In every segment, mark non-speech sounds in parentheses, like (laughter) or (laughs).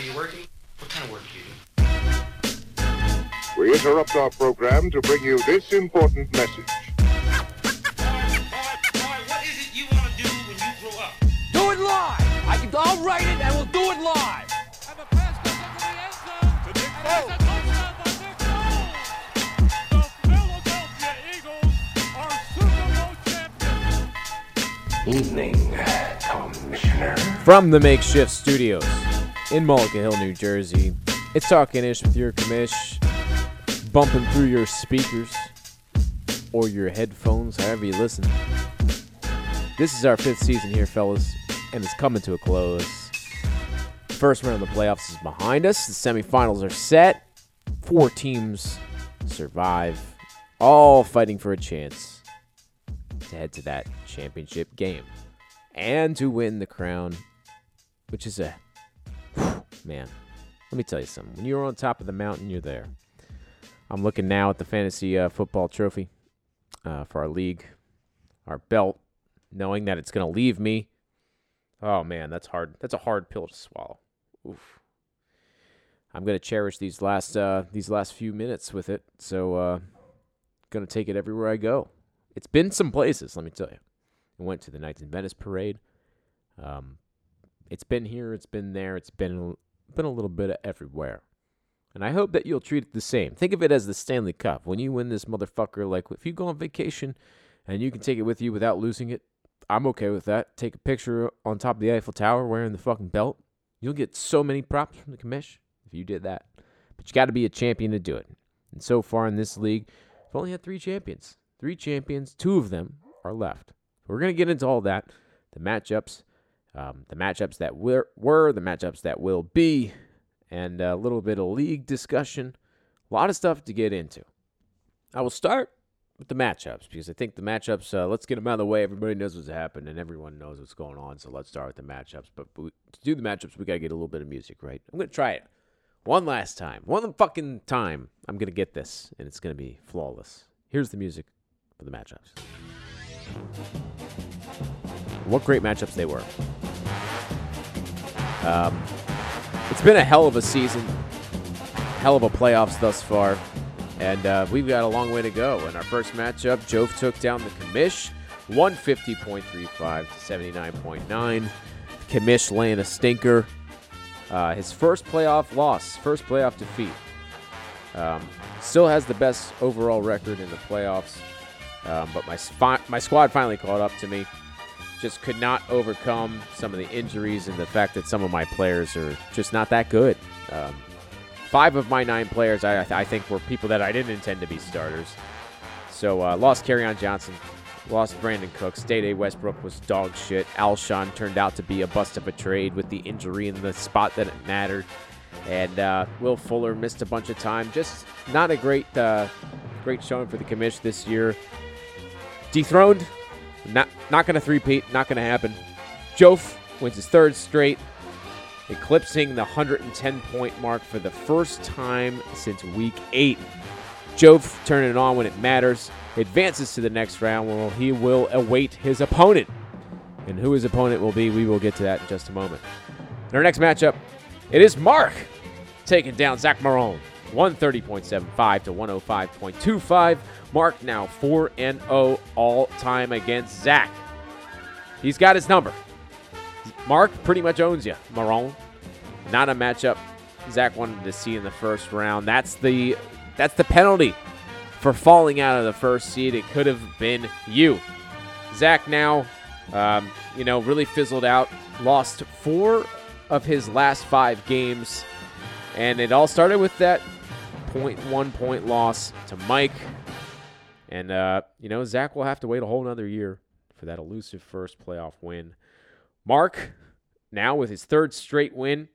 Are you working? What kind of work do you do? We interrupt our program to bring you this important message. What is it you want to do when you grow up? Do it live. I can. I'll write it, and we'll do it live. And the pass goes into the end zone. To Nick Foles. And it's a touchdown by Nick The Philadelphia Eagles are Super Bowl champions. Evening, Commissioner. From the makeshift studios in Mullica Hill, New Jersey, it's Talking Ish with your commish, bumping through your speakers or your headphones, however you listen. This is our fifth season here, fellas, and it's coming to a close. First round of the playoffs is behind us. The semifinals are set. Four teams survive, all fighting for a chance to head to that championship game and to win the crown, which is a man. Let me tell you something. When you're on top of the mountain, you're there. I'm looking now at the fantasy uh, football trophy uh, for our league, our belt, knowing that it's going to leave me. Oh man, that's hard. That's a hard pill to swallow. Oof. I'm going to cherish these last uh, these last few minutes with it. So, uh, going to take it everywhere I go. It's been some places, let me tell you. I went to the Nights in Venice parade. Um, it's been here, it's been there, it's been been a little bit of everywhere. And I hope that you'll treat it the same. Think of it as the Stanley Cup. When you win this motherfucker, like if you go on vacation and you can take it with you without losing it, I'm okay with that. Take a picture on top of the Eiffel Tower wearing the fucking belt. You'll get so many props from the commish if you did that. But you got to be a champion to do it. And so far in this league, we've only had three champions. Three champions. Two of them are left. We're going to get into all that. The matchups, um, the matchups that were, were, the matchups that will be, and a little bit of league discussion. A lot of stuff to get into. I will start with the matchups because I think the matchups, uh, let's get them out of the way. Everybody knows what's happened and everyone knows what's going on. So let's start with the matchups. But to do the matchups, we got to get a little bit of music, right? I'm going to try it one last time. One fucking time. I'm going to get this and it's going to be flawless. Here's the music for the matchups. What great matchups they were. Um, it's been a hell of a season, hell of a playoffs thus far, and uh, we've got a long way to go. In our first matchup, Jove took down the Commish, 150.35 to 79.9. Commish laying a stinker. Uh, his first playoff loss, first playoff defeat. Um, still has the best overall record in the playoffs, um, but my my squad finally caught up to me. Just could not overcome some of the injuries and the fact that some of my players are just not that good. Um, five of my nine players, I, I think, were people that I didn't intend to be starters. So uh, lost on Johnson, lost Brandin Cooks. Dede Westbrook was dog shit. Alshon turned out to be a bust of a trade with the injury in the spot that it mattered. And uh, Will Fuller missed a bunch of time. Just not a great, uh, great showing for the commish this year. Dethroned, not not going to three-peat, not going to happen. Jof wins his third straight, eclipsing the 110-point mark for the first time since Week Eight. Jove turning it on when it matters, advances to the next round where he will await his opponent. And who his opponent will be, we will get to that in just a moment. In our next matchup, it is Mark taking down Zach Marone. 130.75 to 105.25. Mark now 4 and 0 all time against Zach. He's got his number. Mark pretty much owns you, Marone. Not a matchup Zach wanted to see in the first round. That's the that's the penalty for falling out of the first seed. It could have been you. Zach now, um, you know, really fizzled out. Lost four of his last five games. And it all started with that 0.1 point loss to Mike. And, uh, you know, Zach will have to wait a whole another year for that elusive first playoff win. Mark, now with his third straight win,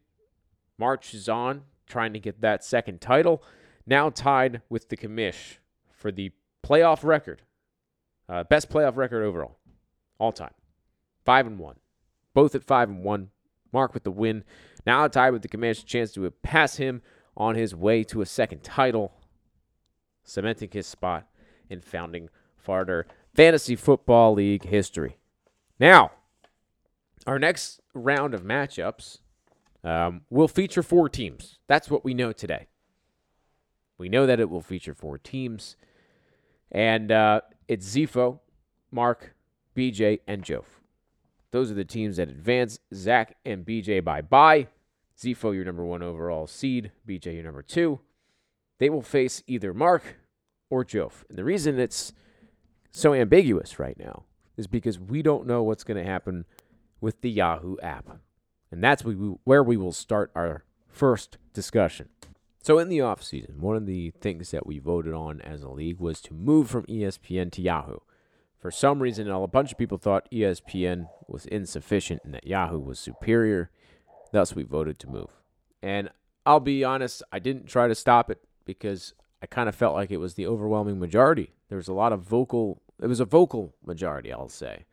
marches on, trying to get that second title. Now tied with the commish for the playoff record, uh, best playoff record overall, all time. Five and one, both at five and one. Mark with the win. Now tied with the commish, chance to pass him on his way to a second title, cementing his spot in founding Farter Fantasy Football League history. Now, our next round of matchups, um, will feature four teams. That's what we know today. We know that it will feature four teams. And uh, it's Zifo, Mark, BJ, and Jof. Those are the teams that advance. Zach and BJ bye bye. Zifo, your number one overall seed. BJ, your number two. They will face either Mark or Jof. And the reason it's so ambiguous right now is because we don't know what's going to happen with the Yahoo app. And that's where we will start our first discussion. So in the offseason, one of the things that we voted on as a league was to move from ESPN to Yahoo. For some reason, a bunch of people thought ESPN was insufficient and that Yahoo was superior. Thus, we voted to move. And I'll be honest, I didn't try to stop it because I kind of felt like it was the overwhelming majority. There was a lot of vocal, it was a vocal majority, I'll say,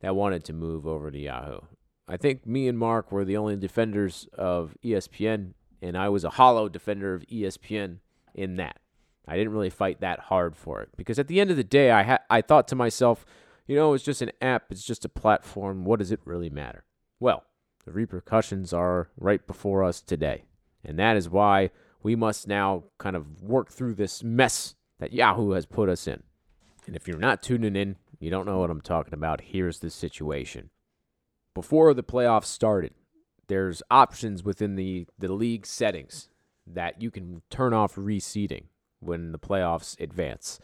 that wanted to move over to Yahoo. I think me and Mark were the only defenders of ESPN, and I was a hollow defender of ESPN in that. I didn't really fight that hard for it because at the end of the day, I ha- I thought to myself, you know, it's just an app, it's just a platform. What does it really matter? Well, the repercussions are right before us today, and that is why we must now kind of work through this mess that Yahoo has put us in. And if you're not tuning in, you don't know what I'm talking about. Here's the situation. Before the playoffs started, there's options within the, the league settings that you can turn off reseeding when the playoffs advance.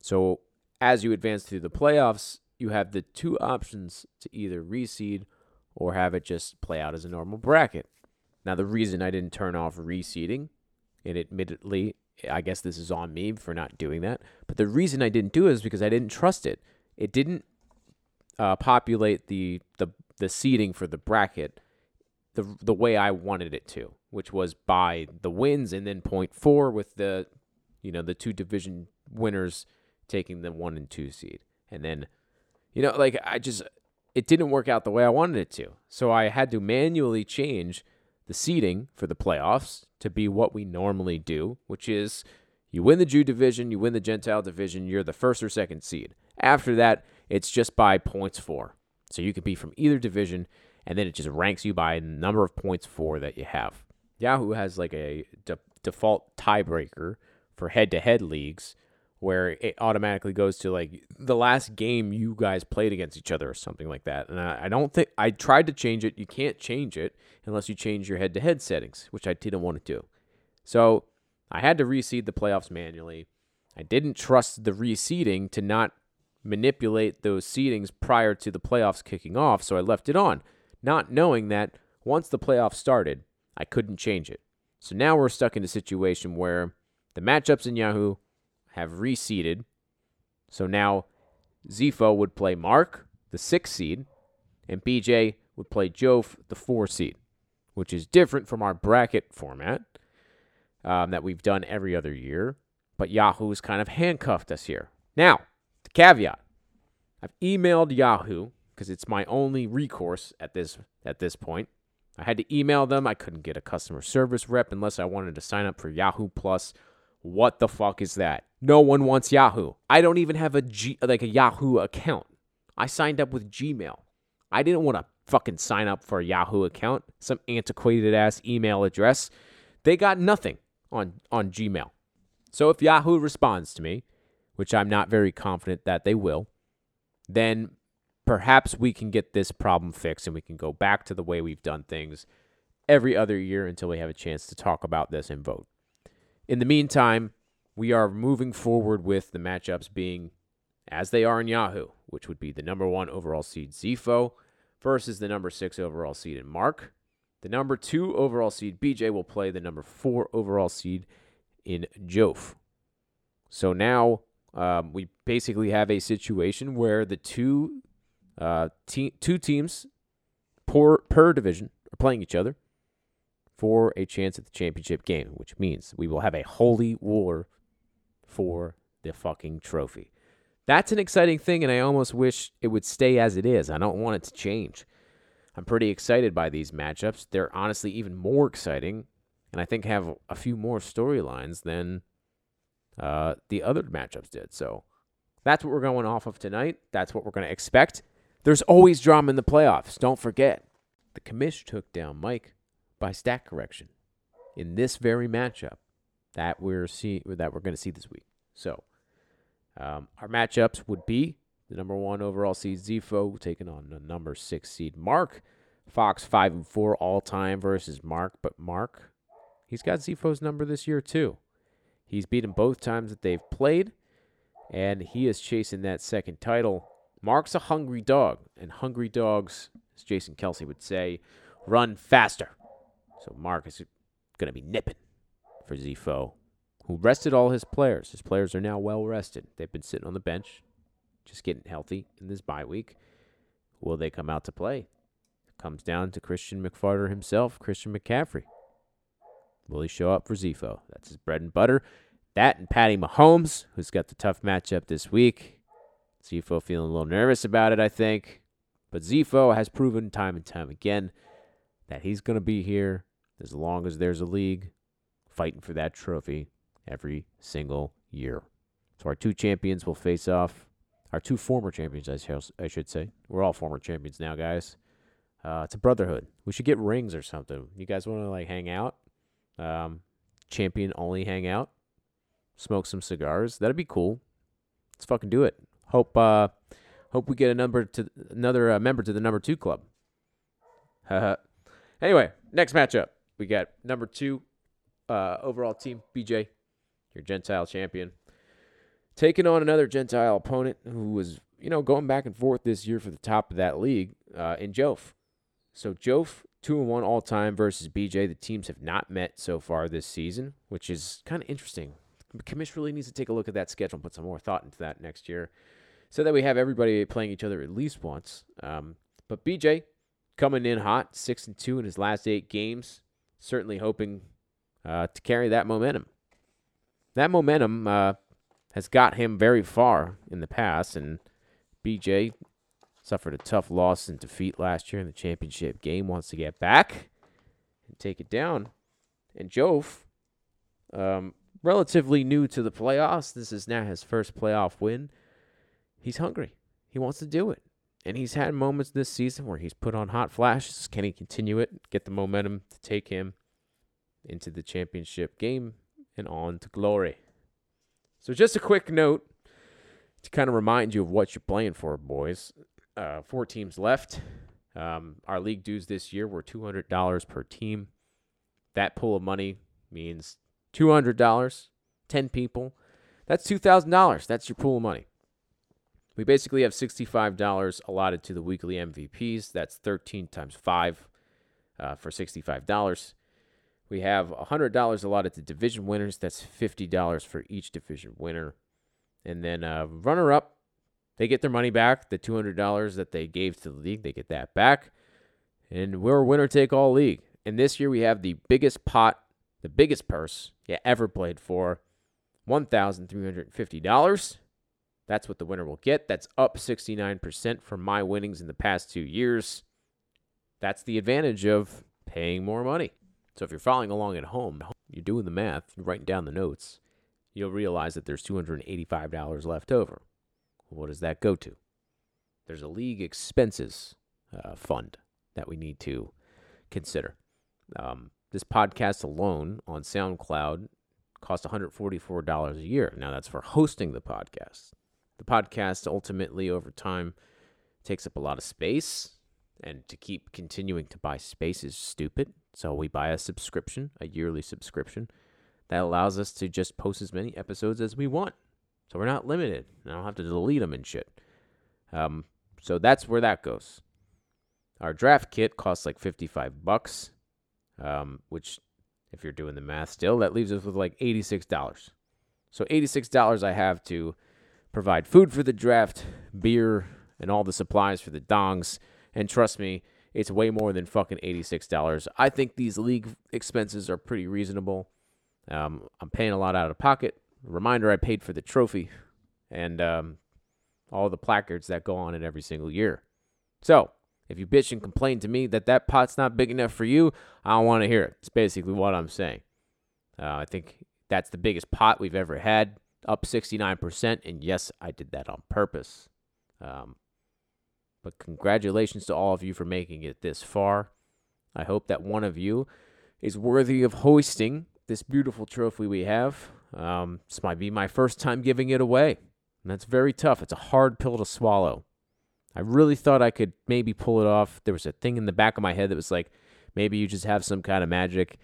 So as you advance through the playoffs, you have the two options to either reseed or have it just play out as a normal bracket. Now, the reason I didn't turn off reseeding, and admittedly, I guess this is on me for not doing that, but the reason I didn't do it is because I didn't trust it. It didn't uh, populate the, the the seeding for the bracket the the way I wanted it to, which was by the wins and then point four with the you know the two division winners taking the one and two seed, and then you know like I just it didn't work out the way I wanted it to, so I had to manually change the seeding for the playoffs to be what we normally do, which is you win the Jew division, you win the Gentile division, you're the first or second seed. After that, it's just by points for. So you could be from either division, and then it just ranks you by the number of points for that you have. Yahoo has like a de- default tiebreaker for head to head leagues where it automatically goes to like the last game you guys played against each other or something like that. And I, I don't think I tried to change it. You can't change it unless you change your head to head settings, which I didn't want to do. So I had to reseed the playoffs manually. I didn't trust the reseeding to not manipulate those seedings prior to the playoffs kicking off, so I left it on, not knowing that once the playoffs started, I couldn't change it. So now we're stuck in a situation where the matchups in Yahoo have reseeded. So now Zifo would play Mark, the six seed, and BJ would play Jof, the four seed, which is different from our bracket format um, that we've done every other year. But Yahoo has kind of handcuffed us here. Now, the caveat: I've emailed Yahoo because it's my only recourse at this at this point. I had to email them. I couldn't get a customer service rep unless I wanted to sign up for Yahoo Plus. What the fuck is that? No one wants Yahoo. I don't even have a G like a Yahoo account. I signed up with Gmail. I didn't want to fucking sign up for a Yahoo account, some antiquated ass email address. They got nothing on on Gmail. So if Yahoo responds to me, which I'm not very confident that they will, then perhaps we can get this problem fixed and we can go back to the way we've done things every other year until we have a chance to talk about this and vote. In the meantime, we are moving forward with the matchups being as they are in Yahoo, which would be the number one overall seed Zifo versus the number six overall seed in Mark. The number two overall seed BJ will play the number four overall seed in Jof. So now um, we basically have a situation where the two uh, te- two teams per, per division are playing each other for a chance at the championship game, which means we will have a holy war for the fucking trophy. That's an exciting thing, and I almost wish it would stay as it is. I don't want it to change. I'm pretty excited by these matchups. They're honestly even more exciting, and I think have a few more storylines than uh, the other matchups did. So that's what we're going off of tonight. That's what we're going to expect. There's always drama in the playoffs. Don't forget. The commish took down Mike by stat correction in this very matchup that we're see that we're going to see this week. So, um, our matchups would be the number one overall seed Zifo taking on the number six seed Mark. Fox five and four all time versus Mark, but Mark, he's got Zifo's number this year too. He's beaten both times that they've played, and he is chasing that second title. Mark's a hungry dog, and hungry dogs, as Jason Kelce would say, run faster. So Mark is going to be nipping for Zifo, who rested all his players. His players are now well rested. They've been sitting on the bench, just getting healthy in this bye week. Will they come out to play? It comes down to Christian McFarter himself, Christian McCaffrey. Will he show up for Zifo? That's his bread and butter. That and Patty Mahomes, who's got the tough matchup this week. Zifo feeling a little nervous about it, I think. But Zifo has proven time and time again that he's going to be here as long as there's a league fighting for that trophy every single year. So our two champions will face off. Our two former champions, I should say. We're all former champions now, guys. Uh, it's a brotherhood. We should get rings or something. You guys want to like hang out? Um, champion only hang out, smoke some cigars. That'd be cool. Let's fucking do it. Hope uh, hope we get a number to another uh, member to the number two club. (laughs) Anyway, next matchup we got number two uh, overall team BJ, your Gentile champion, taking on another Gentile opponent who was you know going back and forth this year for the top of that league uh, in Jof. So Jof two and one all time versus BJ. The teams have not met so far this season, which is kind of interesting. The commission really needs to take a look at that schedule and put some more thought into that next year, so that we have everybody playing each other at least once. Um, but BJ coming in hot, six and two in his last eight games, certainly hoping uh, to carry that momentum. That momentum uh, has got him very far in the past, and BJ suffered a tough loss and defeat last year in the championship game. Wants to get back and take it down. And Jove, um, relatively new to the playoffs, this is now his first playoff win. He's hungry. He wants to do it. And he's had moments this season where he's put on hot flashes. Can he continue it? Get the momentum to take him into the championship game and on to glory. So, just a quick note to kind of remind you of what you're playing for, boys. Uh, four teams left. Um, our league dues this year were $200 per team. That pool of money means $200, 10 people. That's $2,000. That's your pool of money. We basically have $65 allotted to the weekly MVPs. That's 13 times 5 uh, for $65. We have $100 allotted to division winners. That's $50 for each division winner. And then uh, runner up, they get their money back. The $200 that they gave to the league, they get that back. And we're a winner take all league. And this year we have the biggest pot, the biggest purse you ever played for $1,350. That's what the winner will get. That's up 69% from my winnings in the past two years. That's the advantage of paying more money. So if you're following along at home, you're doing the math, you're writing down the notes, you'll realize that there's $285 left over. What does that go to? There's a league expenses uh, fund that we need to consider. Um, this podcast alone on SoundCloud costs $144 a year. Now, that's for hosting the podcast. The podcast ultimately, over time, takes up a lot of space, and to keep continuing to buy space is stupid. So, we buy a subscription, a yearly subscription, that allows us to just post as many episodes as we want. So, we're not limited. I don't have to delete them and shit. Um, so, that's where that goes. Our draft kit costs like 55 bucks, um, which, if you're doing the math still, that leaves us with like $86. So, $86 I have to provide food for the draft, beer, and all the supplies for the dongs. And trust me, it's way more than fucking $86. I think these league expenses are pretty reasonable. Um, I'm paying a lot out of pocket. Reminder I paid for the trophy and um, all the placards that go on it every single year. So, if you bitch and complain to me that that pot's not big enough for you, I don't want to hear it. It's basically what I'm saying. Uh, I think that's the biggest pot we've ever had, up 69%. And yes, I did that on purpose. Um, but congratulations to all of you for making it this far. I hope that one of you is worthy of hoisting this beautiful trophy we have. Um, this might be my first time giving it away. And that's very tough. It's a hard pill to swallow. I really thought I could maybe pull it off. There was a thing in the back of my head that was like, maybe you just have some kind of magic.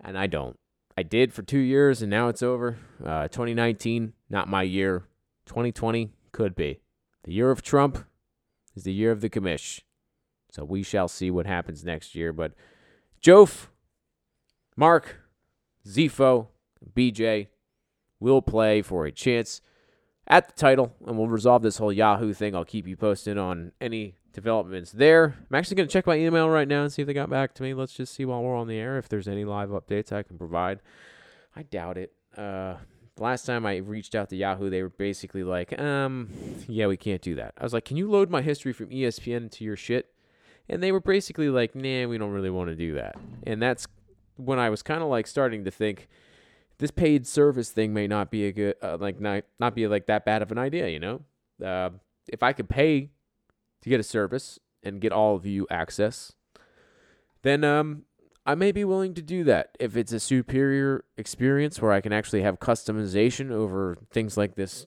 And I don't. I did for two years, and now it's over. Uh, 2019, not my year. 2020 could be. The year of Trump is the year of the commish. So we shall see what happens next year. But Jof, Mark, Zifo, BJ will play for a chance at the title, and we'll resolve this whole Yahoo thing. I'll keep you posted on any developments there. I'm actually going to check my email right now and see if they got back to me. Let's just see while we're on the air if there's any live updates I can provide. I doubt it. Uh, last time I reached out to Yahoo, they were basically like, um, yeah, we can't do that. I was like, can you load my history from ESPN into your shit? And they were basically like, nah, we don't really want to do that. And that's when I was kind of like starting to think this paid service thing may not be a good, uh, like, not, not be like that bad of an idea, you know? Uh, if I could pay to get a service and get all of you access, then um, I may be willing to do that if it's a superior experience where I can actually have customization over things like this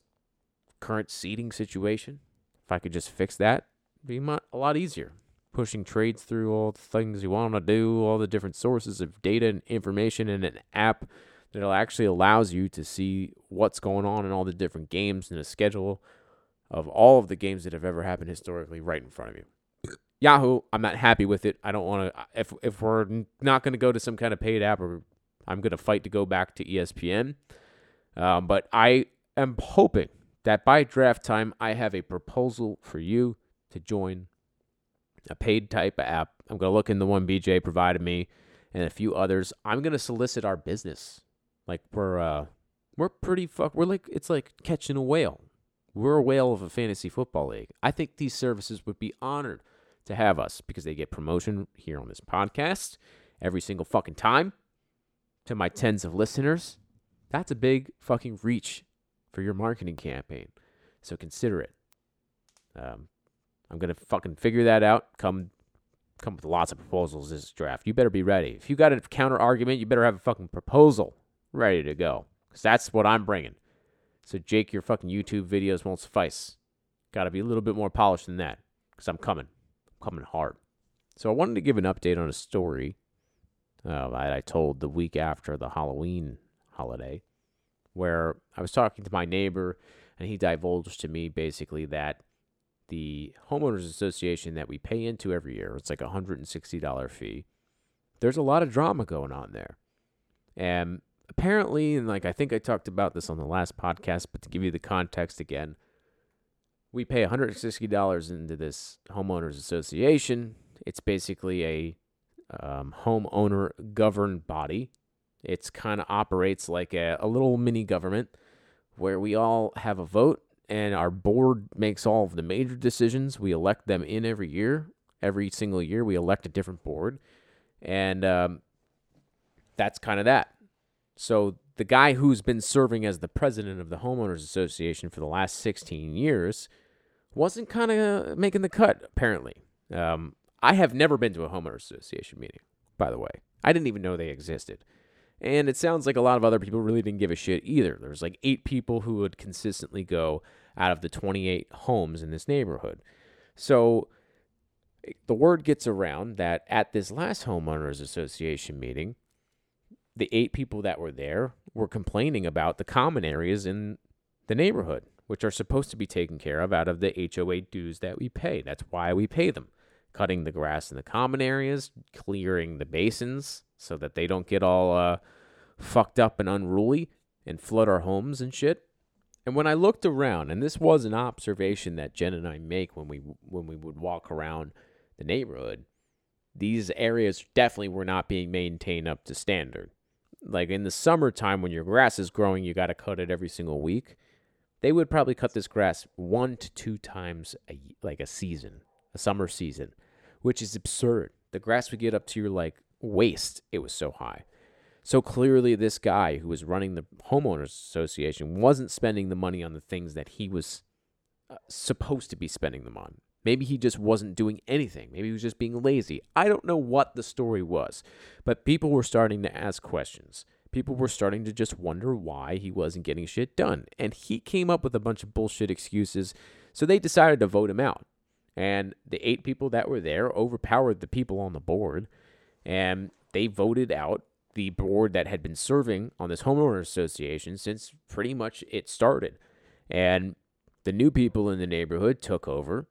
current seating situation. If I could just fix that, be a lot easier. Pushing trades through all the things you want to do, all the different sources of data and information in an app that actually allows you to see what's going on in all the different games and a schedule of all of the games that have ever happened historically right in front of you. Yahoo, I'm not happy with it. I don't want to. If if we're not going to go to some kind of paid app, or I'm going to fight to go back to ESPN. Um, but I am hoping that by draft time, I have a proposal for you to join a paid type of app. I'm going to look in the one BJ provided me and a few others. I'm going to solicit our business. Like we're uh, we're pretty fuck. We're like it's like catching a whale. We're a whale of a fantasy football league. I think these services would be honored to have us because they get promotion here on this podcast every single fucking time to my tens of listeners. That's a big fucking reach for your marketing campaign. So consider it. Um, I'm gonna fucking figure that out. Come, come with lots of proposals this draft. You better be ready. If you got a counter argument, you better have a fucking proposal ready to go. Cause that's what I'm bringing. So Jake, your fucking YouTube videos won't suffice. Got to be a little bit more polished than that. Cause I'm coming, I'm coming hard. So I wanted to give an update on a story uh, that I told the week after the Halloween holiday, where I was talking to my neighbor, and he divulged to me basically that the homeowners association that we pay into every year, it's like a hundred and sixty dollar fee. There's a lot of drama going on there, and apparently, and like I think I talked about this on the last podcast, but to give you the context again, we pay $160 into this homeowners association. It's basically a um, homeowner governed body. It's kind of operates like a, a little mini government where we all have a vote and our board makes all of the major decisions. We elect them in every year. Every single year, we elect a different board. And um, that's kind of that. So the guy who's been serving as the president of the homeowners association for the last 16 years wasn't kind of making the cut apparently. Um, i have never been to a homeowners association meeting by the way. I didn't even know they existed. And it sounds like a lot of other people really didn't give a shit either. There's like eight people who would consistently go out of the 28 homes in this neighborhood. So the word gets around that at this last homeowners association meeting the eight people that were there were complaining about the common areas in the neighborhood, which are supposed to be taken care of out of the HOA dues that we pay. That's why we pay them. Cutting the grass in the common areas, clearing the basins so that they don't get all uh, fucked up and unruly and flood our homes and shit. And when I looked around, and this was an observation that Jen and I make when we when we would walk around the neighborhood, these areas definitely were not being maintained up to standard like in the summertime when your grass is growing, you got to cut it every single week. They would probably cut this grass one to two times a like a season, a summer season, which is absurd. The grass would get up to your like waist. It was so high. So clearly, this guy who was running the homeowners association wasn't spending the money on the things that he was uh, supposed to be spending them on. Maybe he just wasn't doing anything. Maybe he was just being lazy. I don't know what the story was, but people were starting to ask questions. People were starting to just wonder why he wasn't getting shit done. And he came up with a bunch of bullshit excuses, so they decided to vote him out. And the eight people that were there overpowered the people on the board, and they voted out the board that had been serving on this homeowner association since pretty much it started. And the new people in the neighborhood took over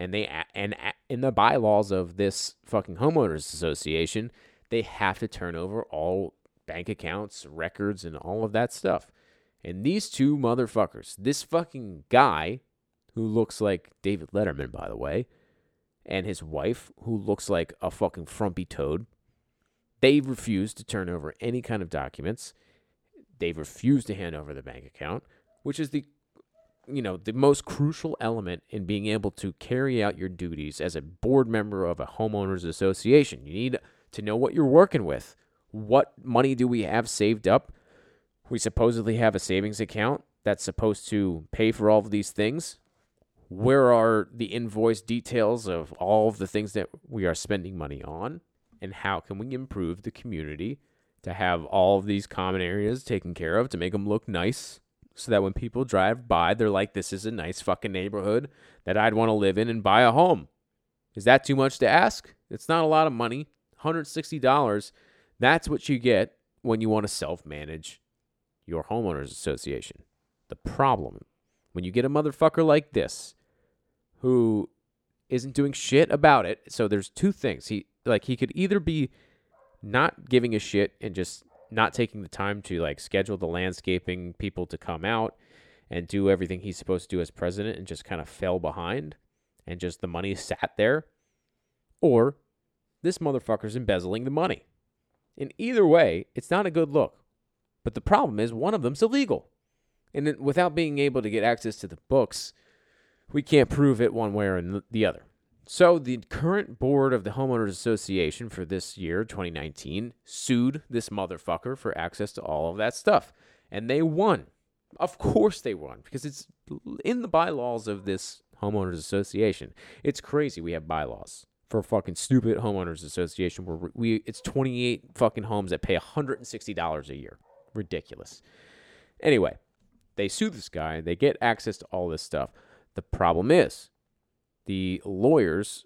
and they and in the bylaws of this fucking homeowners association, they have to turn over all bank accounts, records and all of that stuff. And these two motherfuckers, this fucking guy who looks like David Letterman by the way, and his wife who looks like a fucking frumpy toad, they refused to turn over any kind of documents. They refused to hand over the bank account, which is the you know, the most crucial element in being able to carry out your duties as a board member of a homeowners association. You need to know what you're working with. What money do we have saved up? We supposedly have a savings account that's supposed to pay for all of these things. Where are the invoice details of all of the things that we are spending money on? And how can we improve the community to have all of these common areas taken care of to make them look nice? So that when people drive by, they're like, this is a nice fucking neighborhood that I'd want to live in and buy a home. Is that too much to ask? It's not a lot of money. $160. That's what you get when you want to self manage your homeowners association. The problem when you get a motherfucker like this who isn't doing shit about it. So there's two things. He like he could either be not giving a shit and just not taking the time to like schedule the landscaping people to come out and do everything he's supposed to do as president and just kind of fell behind and just the money (laughs) sat there or this motherfucker's embezzling the money. In either way, it's not a good look. But the problem is one of them's illegal. And without being able to get access to the books, we can't prove it one way or the other. So the current board of the homeowners association for this year, 2019, sued this motherfucker for access to all of that stuff, and they won. Of course they won because it's in the bylaws of this homeowners association. It's crazy we have bylaws for a fucking stupid homeowners association where we it's 28 fucking homes that pay $160 a year. Ridiculous. Anyway, they sue this guy, they get access to all this stuff. The problem is the lawyers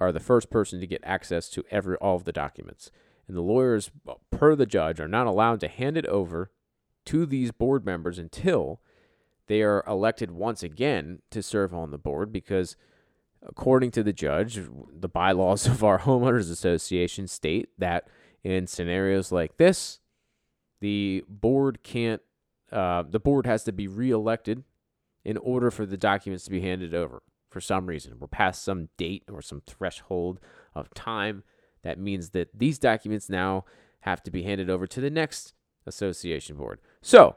are the first person to get access to every all of the documents. And the lawyers, per the judge, are not allowed to hand it over to these board members until they are elected once again to serve on the board because according to the judge, the bylaws (laughs) of our homeowners association state that in scenarios like this, the board can't uh, the board has to be reelected in order for the documents to be handed over for some reason. We're past some date or some threshold of time. That means that these documents now have to be handed over to the next association board. So,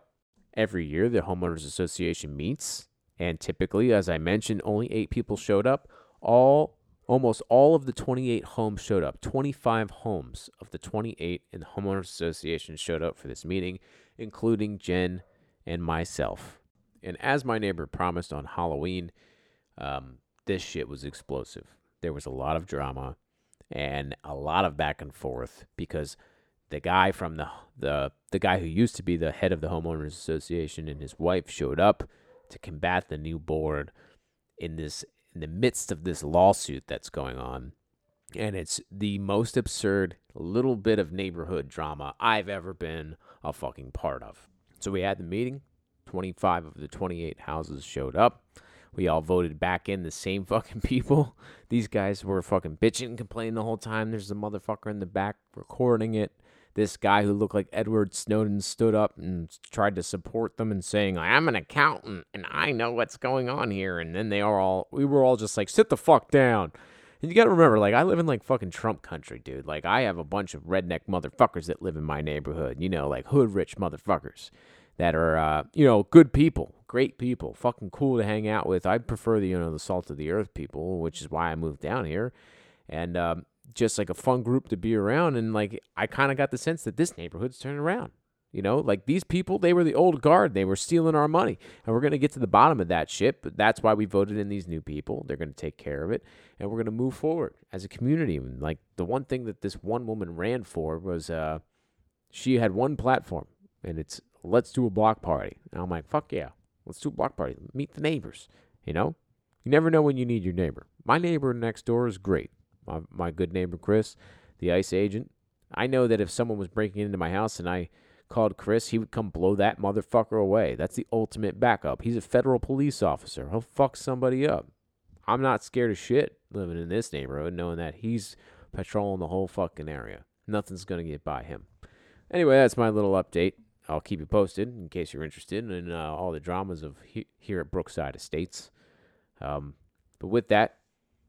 every year the homeowners association meets and typically as I mentioned only 8 people showed up. All almost all of the 28 homes showed up. 25 homes of the 28 in the homeowners association showed up for this meeting, including Jen and myself. And as my neighbor promised on Halloween, um, this shit was explosive. There was a lot of drama and a lot of back and forth because the guy from the the the guy who used to be the head of the homeowners association and his wife showed up to combat the new board in this in the midst of this lawsuit that's going on and it's the most absurd little bit of neighborhood drama I've ever been a fucking part of. So we had the meeting. 25 of the 28 houses showed up. We all voted back in the same (laughs) fucking people. These guys were fucking bitching and complaining the whole time. There's a motherfucker in the back recording it. This guy who looked like Edward Snowden stood up and tried to support them and saying, I'm an accountant and I know what's going on here. And then they are all, we were all just like, sit the fuck down. And you got to remember, like, I live in like fucking Trump country, dude. Like, I have a bunch of redneck motherfuckers that live in my neighborhood, you know, like hood rich motherfuckers that are, uh, you know, good people, great people, fucking cool to hang out with. I prefer the, you know, the salt of the earth people, which is why I moved down here. And, um, just like a fun group to be around. And like, I kind of got the sense that this neighborhood's turning around. You know, like these people, they were the old guard. They were stealing our money. And we're going to get to the bottom of that shit. But that's why we voted in these new people. They're going to take care of it. And we're going to move forward as a community. And like the one thing that this one woman ran for was uh, she had one platform, and it's let's do a block party. And I'm like, fuck yeah, let's do a block party. Meet the neighbors. You know, you never know when you need your neighbor. My neighbor next door is great. My, my good neighbor Chris, the ICE agent. I know that if someone was breaking into my house and I called Chris, he would come blow that motherfucker away. That's the ultimate backup. He's a federal police officer. He'll fuck somebody up. I'm not scared of shit living in this neighborhood, knowing that he's patrolling the whole fucking area. Nothing's gonna get by him. Anyway, that's my little update. I'll keep you posted in case you're interested in uh, all the dramas of he- here at Brookside Estates. Um, but with that,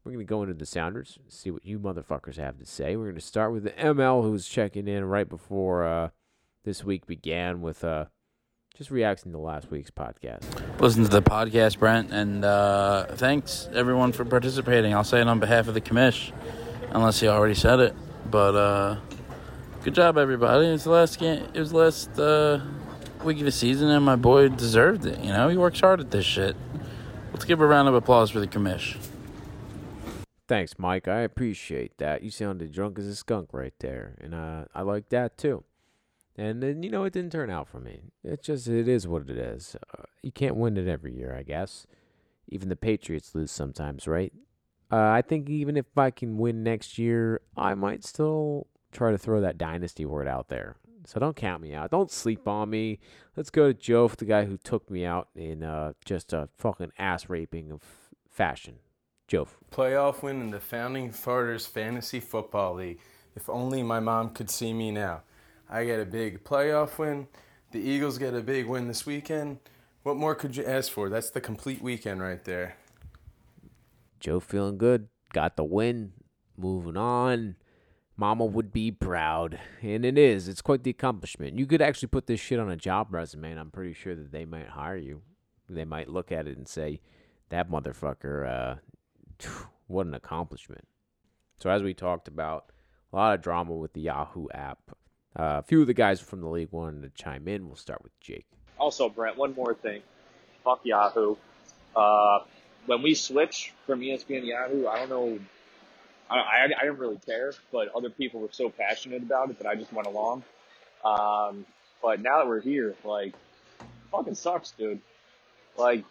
we're going to go into the Sounders, see what you motherfuckers have to say. We're going to start with the ML, who's checking in right before uh, this week began with uh, just reacting to last week's podcast. Listen to the podcast, Brent, and uh, thanks everyone for participating. I'll say it on behalf of the commish, unless you already said it. But uh, good job, everybody. It's the last game. It was the last uh, week of the season, and my boy deserved it. You know, he works hard at this shit. Let's give a round of applause for the commish. Thanks, Mike. I appreciate that. You sounded drunk as a skunk right there, and uh, I like that too. And then you know it didn't turn out for me. It just it is what it is. Uh, you can't win it every year, I guess. Even the Patriots lose sometimes, right? Uh, I think even if I can win next year, I might still try to throw that dynasty word out there. So don't count me out. Don't sleep on me. Let's go to Joe, the guy who took me out in uh, just a fucking ass raping of fashion. Joe. Playoff win in the Founding Fathers Fantasy Football League. If only my mom could see me now. I get a big playoff win. The Eagles get a big win this weekend. What more could you ask for? That's the complete weekend right there. Joe feeling good. Got the win. Moving on. Mama would be proud. And it is. It's quite the accomplishment. You could actually put this shit on a job resume, and I'm pretty sure that they might hire you. They might look at it and say, that motherfucker, uh, (sniffs) what an accomplishment. So, as we talked about, a lot of drama with the Yahoo app. Uh, a few of the guys from the league wanted to chime in. We'll start with Jake. Also, Brent, one more thing. Fuck Yahoo. Uh, when we switch from ESPN to Yahoo, I don't know. I, I, I didn't really care, but other people were so passionate about it that I just went along. Um, but now that we're here, like, fucking sucks, dude. Like,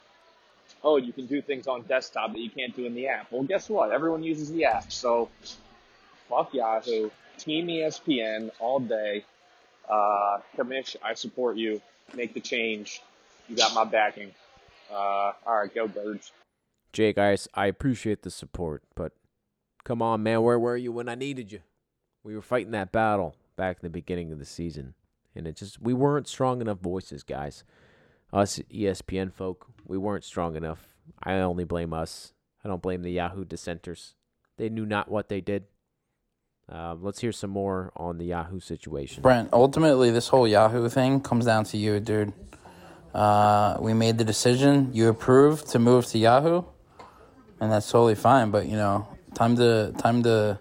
oh, you can do things on desktop that you can't do in the app. Well, guess what? Everyone uses the app, so fuck Yahoo. Team ESPN all day. Uh, Commish, I support you. Make the change. You got my backing. Uh, all right, go birds. Jake, I, I appreciate the support, but come on, man, where were you when I needed you? We were fighting that battle back in the beginning of the season, and it just we weren't strong enough voices, guys. Us ESPN folk, we weren't strong enough. I only blame us. I don't blame the Yahoo dissenters. They knew not what they did. Um, let's hear some more on the Yahoo situation. Brent, ultimately, this whole Yahoo thing comes down to you, dude. Uh, we made the decision. You approved to move to Yahoo, and that's totally fine. But you know, time to time to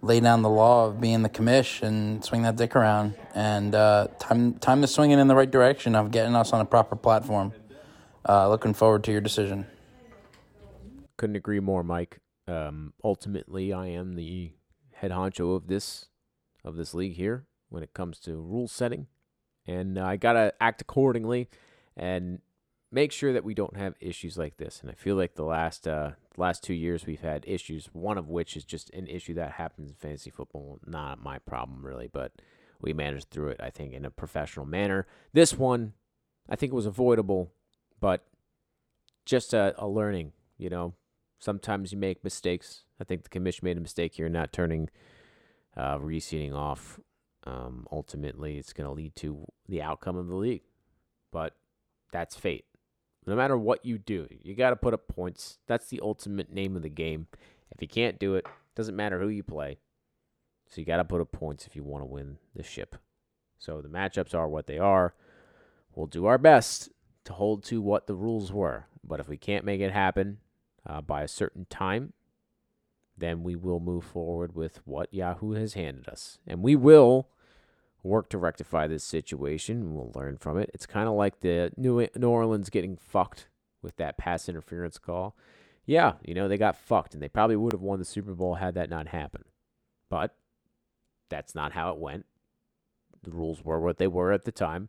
lay down the law of being the commish and swing that dick around, and uh, time time to swing it in the right direction of getting us on a proper platform. Uh, looking forward to your decision. Couldn't agree more, Mike. Um, ultimately, I am the head honcho of this of this league here when it comes to rule setting, and I gotta act accordingly and make sure that we don't have issues like this. And I feel like the last uh, last two years we've had issues. One of which is just an issue that happens in fantasy football. Not my problem really, but we managed through it. I think in a professional manner. This one, I think it was avoidable, but just a, a learning. You know, sometimes you make mistakes. I think the commission made a mistake here, not turning uh, reseeding off. Um, ultimately, it's going to lead to the outcome of the league, but that's fate. No matter what you do, you got to put up points. That's the ultimate name of the game. If you can't do it, doesn't matter who you play. So you got to put up points if you want to win the ship. So the matchups are what they are. We'll do our best to hold to what the rules were. But if we can't make it happen uh, by a certain time, then we will move forward with what Yahoo has handed us. And we will work to rectify this situation. We'll learn from it. It's kind of like the New Orleans getting fucked with that pass interference call. Yeah, you know, they got fucked and they probably would have won the Super Bowl had that not happened. But that's not how it went. The rules were what they were at the time.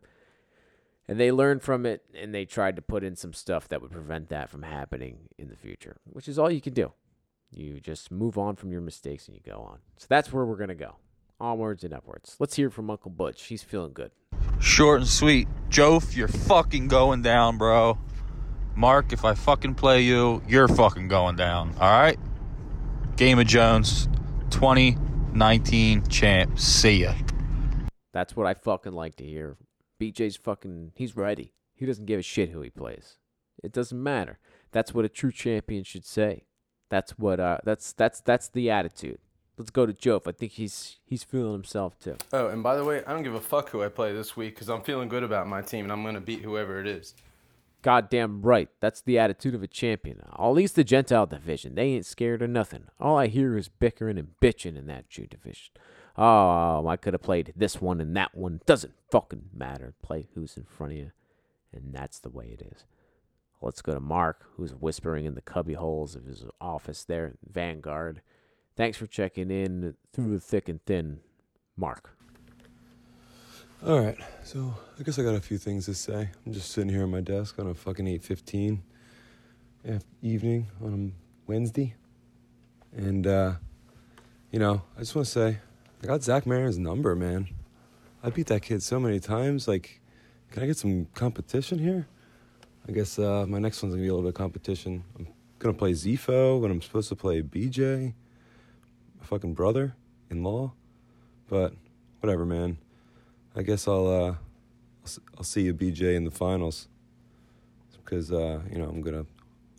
And they learned from it and they tried to put in some stuff that would prevent that from happening in the future, which is all you can do. You just move on from your mistakes and you go on. So that's where we're going to go. Onwards and upwards. Let's hear from Uncle Butch. He's feeling good. Short and sweet. Jof, you're fucking going down, bro. Mark, if I fucking play you, you're fucking going down. All right? Game of Jones, 2019 champ. See ya. That's what I fucking like to hear. BJ's fucking, he's ready. He doesn't give a shit who he plays. It doesn't matter. That's what a true champion should say. That's what uh that's that's that's the attitude. Let's go to Joe. I think he's he's feeling himself too. Oh, and by the way, I don't give a fuck who I play this week because I'm feeling good about my team and I'm going to beat whoever it is. Goddamn right. That's the attitude of a champion. At least the Gentile division, they ain't scared of nothing. All I hear is bickering and bitching in that Jew division. Oh, I could have played this one and that one. Doesn't fucking matter. Play who's in front of you. And that's the way it is. Let's go to Mark, who's whispering in the cubby holes of his office there, Vanguard. Thanks for checking in through the thick and thin, Mark. All right, so I guess I got a few things to say. I'm just sitting here at my desk on a fucking 8:15 evening on a Wednesday, and uh, you know, I just want to say I got Zach Marin's number, man. I beat that kid so many times. Like, can I get some competition here? I guess uh, my next one's gonna be a little bit of competition. I'm gonna play Zifo when I'm supposed to play BJ, fucking brother in law. But whatever, man. I guess I'll uh, I'll, see you, BJ, in the finals. Because uh, you know I'm gonna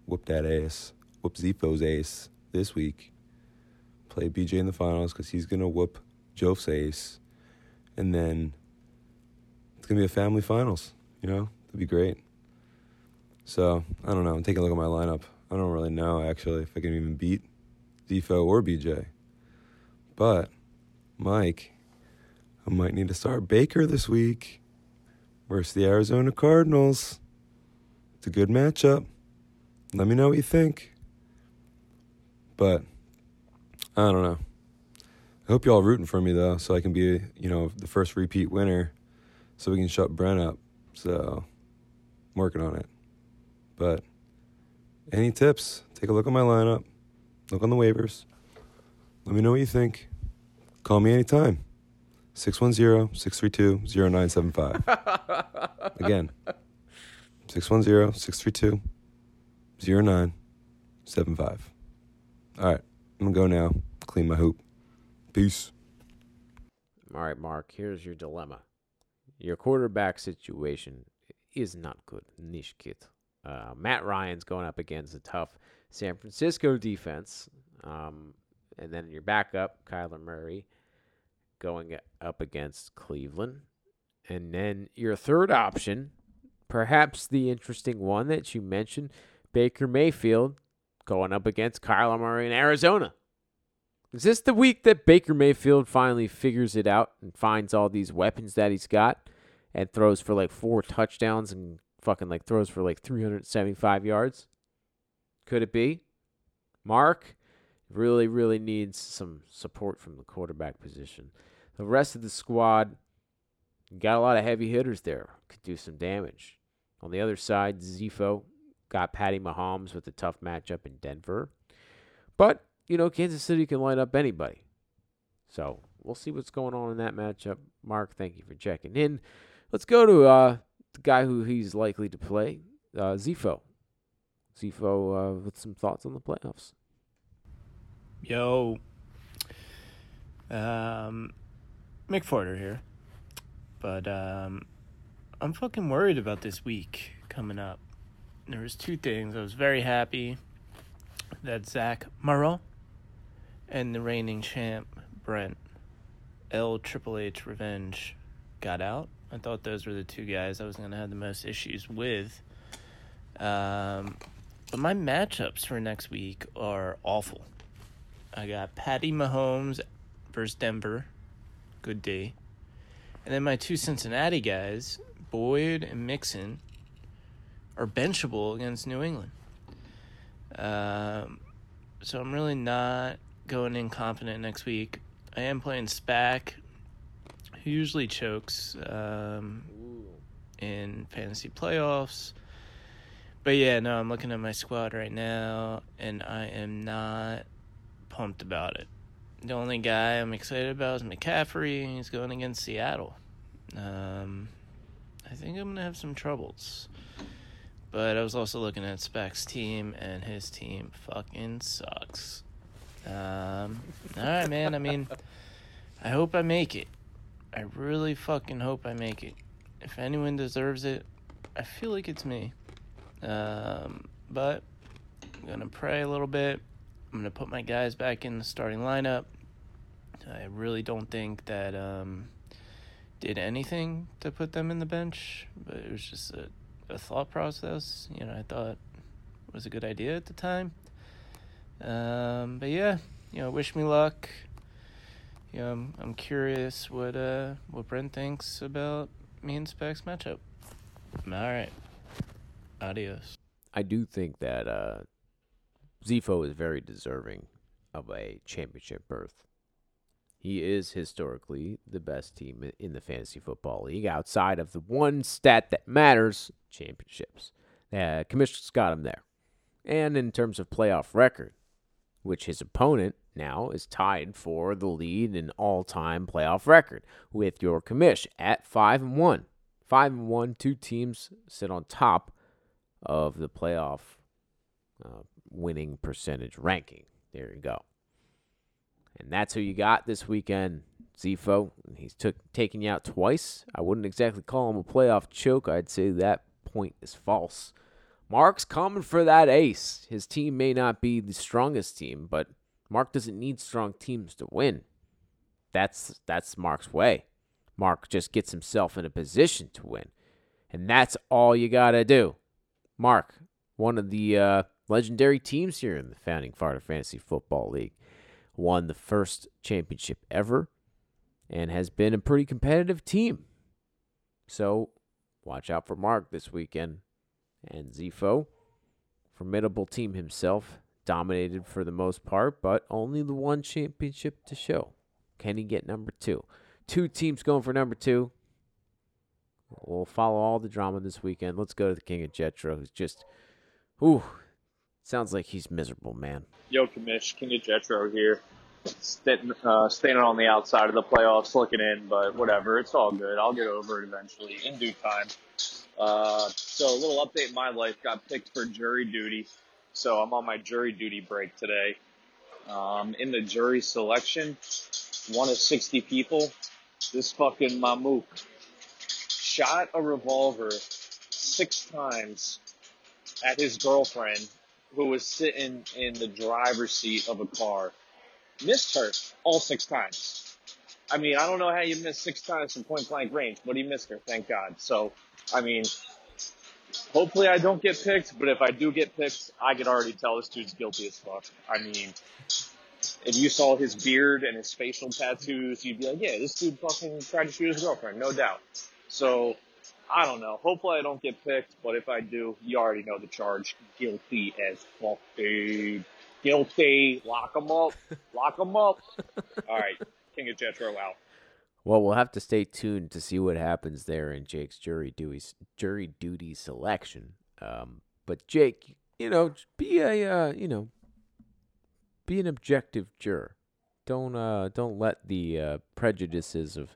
whoop that ass, whoop Zifo's ace this week. Play BJ in the finals because he's gonna whoop Jof's ace, and then it's gonna be a family finals. You know, it'd be great. So I don't know. I'm taking a look at my lineup. I don't really know actually if I can even beat Zifo or BJ. But Mike, I might need to start Baker this week versus the Arizona Cardinals. It's a good matchup. Let me know what you think. But I don't know. I hope y'all rooting for me though, so I can be, you know, the first repeat winner, so we can shut Brent up. So I'm working on it. But any tips? Take a look at my lineup. Look on the waivers. Let me know what you think. Call me anytime. 610-632-0975. (laughs) Again. 610-632-0975. All right. I'm going to go now. Clean my hoop. Peace. All right, Mark, here's your dilemma. Your quarterback situation is not good. Niche kid. Uh, Matt Ryan's going up against a tough San Francisco defense. Um, and then your backup, Kyler Murray, going up against Cleveland. And then your third option, perhaps the interesting one that you mentioned, Baker Mayfield going up against Kyler Murray in Arizona. Is this the week that Baker Mayfield finally figures it out and finds all these weapons that he's got and throws for like four touchdowns and fucking like throws for like 375 yards? Could it be? Mark really, really needs some support from the quarterback position. The rest of the squad got a lot of heavy hitters there, could do some damage. On the other side, Zifo got Patty Mahomes with a tough matchup in Denver. But you know, Kansas City can light up anybody. So we'll see what's going on in that matchup. Mark, thank you for checking in. Let's go to uh, the guy who he's likely to play, uh, Zifo. Zifo uh, with some thoughts on the playoffs. Yo. Um, McForder here. But um, I'm fucking worried about this week coming up. There was two things. I was very happy that Zach Murrow and the reigning champ Brent L Triple H Revenge got out. I thought those were the two guys I was going to have the most issues with. Um, but my matchups for next week are awful. I got Patty Mahomes versus Denver. Good day. And then my two Cincinnati guys, Boyd and Mixon, are benchable against New England. Um, so I'm really not going in confident next week. I am playing Spack, who usually chokes um, in fantasy playoffs. But yeah, no, I'm looking at my squad right now, and I am not pumped about it. The only guy I'm excited about is McCaffrey. He's going against Seattle. Um, I think I'm gonna have some troubles. But I was also looking at Spec's team, and his team fucking sucks. Um, all right, man. I mean, I hope I make it. I really fucking hope I make it. If anyone deserves it, I feel like it's me. Um, but I'm gonna pray a little bit. I'm gonna put my guys back in the starting lineup. I really don't think that um, did anything to put them in the bench, but it was just a, a thought process. You know, I thought it was a good idea at the time. Um, but yeah, you know, wish me luck. You know, I'm, I'm curious what uh what Brent thinks about me and Specs matchup. All right, adios. I do think that uh, Zifo is very deserving of a championship berth. He is historically the best team in the fantasy football league outside of the one stat that matters championships. Uh, Commissioner's got him there. And in terms of playoff record, which his opponent now is tied for the lead in all-time playoff record with your commish at 5 and 1. 5 and 1, two teams sit on top of the playoff uh, winning percentage ranking. There you go. And that's who you got this weekend, Zifo. He's took taking you out twice. I wouldn't exactly call him a playoff choke. I'd say that point is false. Mark's coming for that ace. His team may not be the strongest team, but Mark doesn't need strong teams to win. That's that's Mark's way. Mark just gets himself in a position to win. And that's all you got to do. Mark, one of the uh, legendary teams here in the founding Florida Fantasy Football League, won the first championship ever and has been a pretty competitive team. So watch out for Mark this weekend. And Zifo, formidable team himself, dominated for the most part, but only the one championship to show. Can he get number two? Two teams going for number two. We'll follow all the drama this weekend. Let's go to the King of Jetro, who's just, ooh, sounds like he's miserable, man. Yo, Commish, King of Jetro here. Uh, standing on the outside of the playoffs looking in, but whatever. It's all good. I'll get over it eventually in due time. Uh, so, a little update in my life. Got picked for jury duty. So, I'm on my jury duty break today. Um, in the jury selection, one of 60 people, this fucking Mamook shot a revolver six times at his girlfriend who was sitting in the driver's seat of a car. Missed her all six times. I mean, I don't know how you missed six times from point blank range, but he missed her, thank God. So, I mean, hopefully I don't get picked, but if I do get picked, I could already tell this dude's guilty as fuck. I mean, if you saw his beard and his facial tattoos, you'd be like, yeah, this dude fucking tried to shoot his girlfriend, no doubt. So, I don't know. Hopefully I don't get picked, but if I do, you already know the charge. Guilty as fuck, dude. Guilty. Lock him up. (laughs) Lock him up. All right. King of Jetro out. Well, we'll have to stay tuned to see what happens there in Jake's jury duty jury duty selection. Um, but Jake, you know, be a uh, you know, be an objective juror. Don't uh, don't let the uh, prejudices of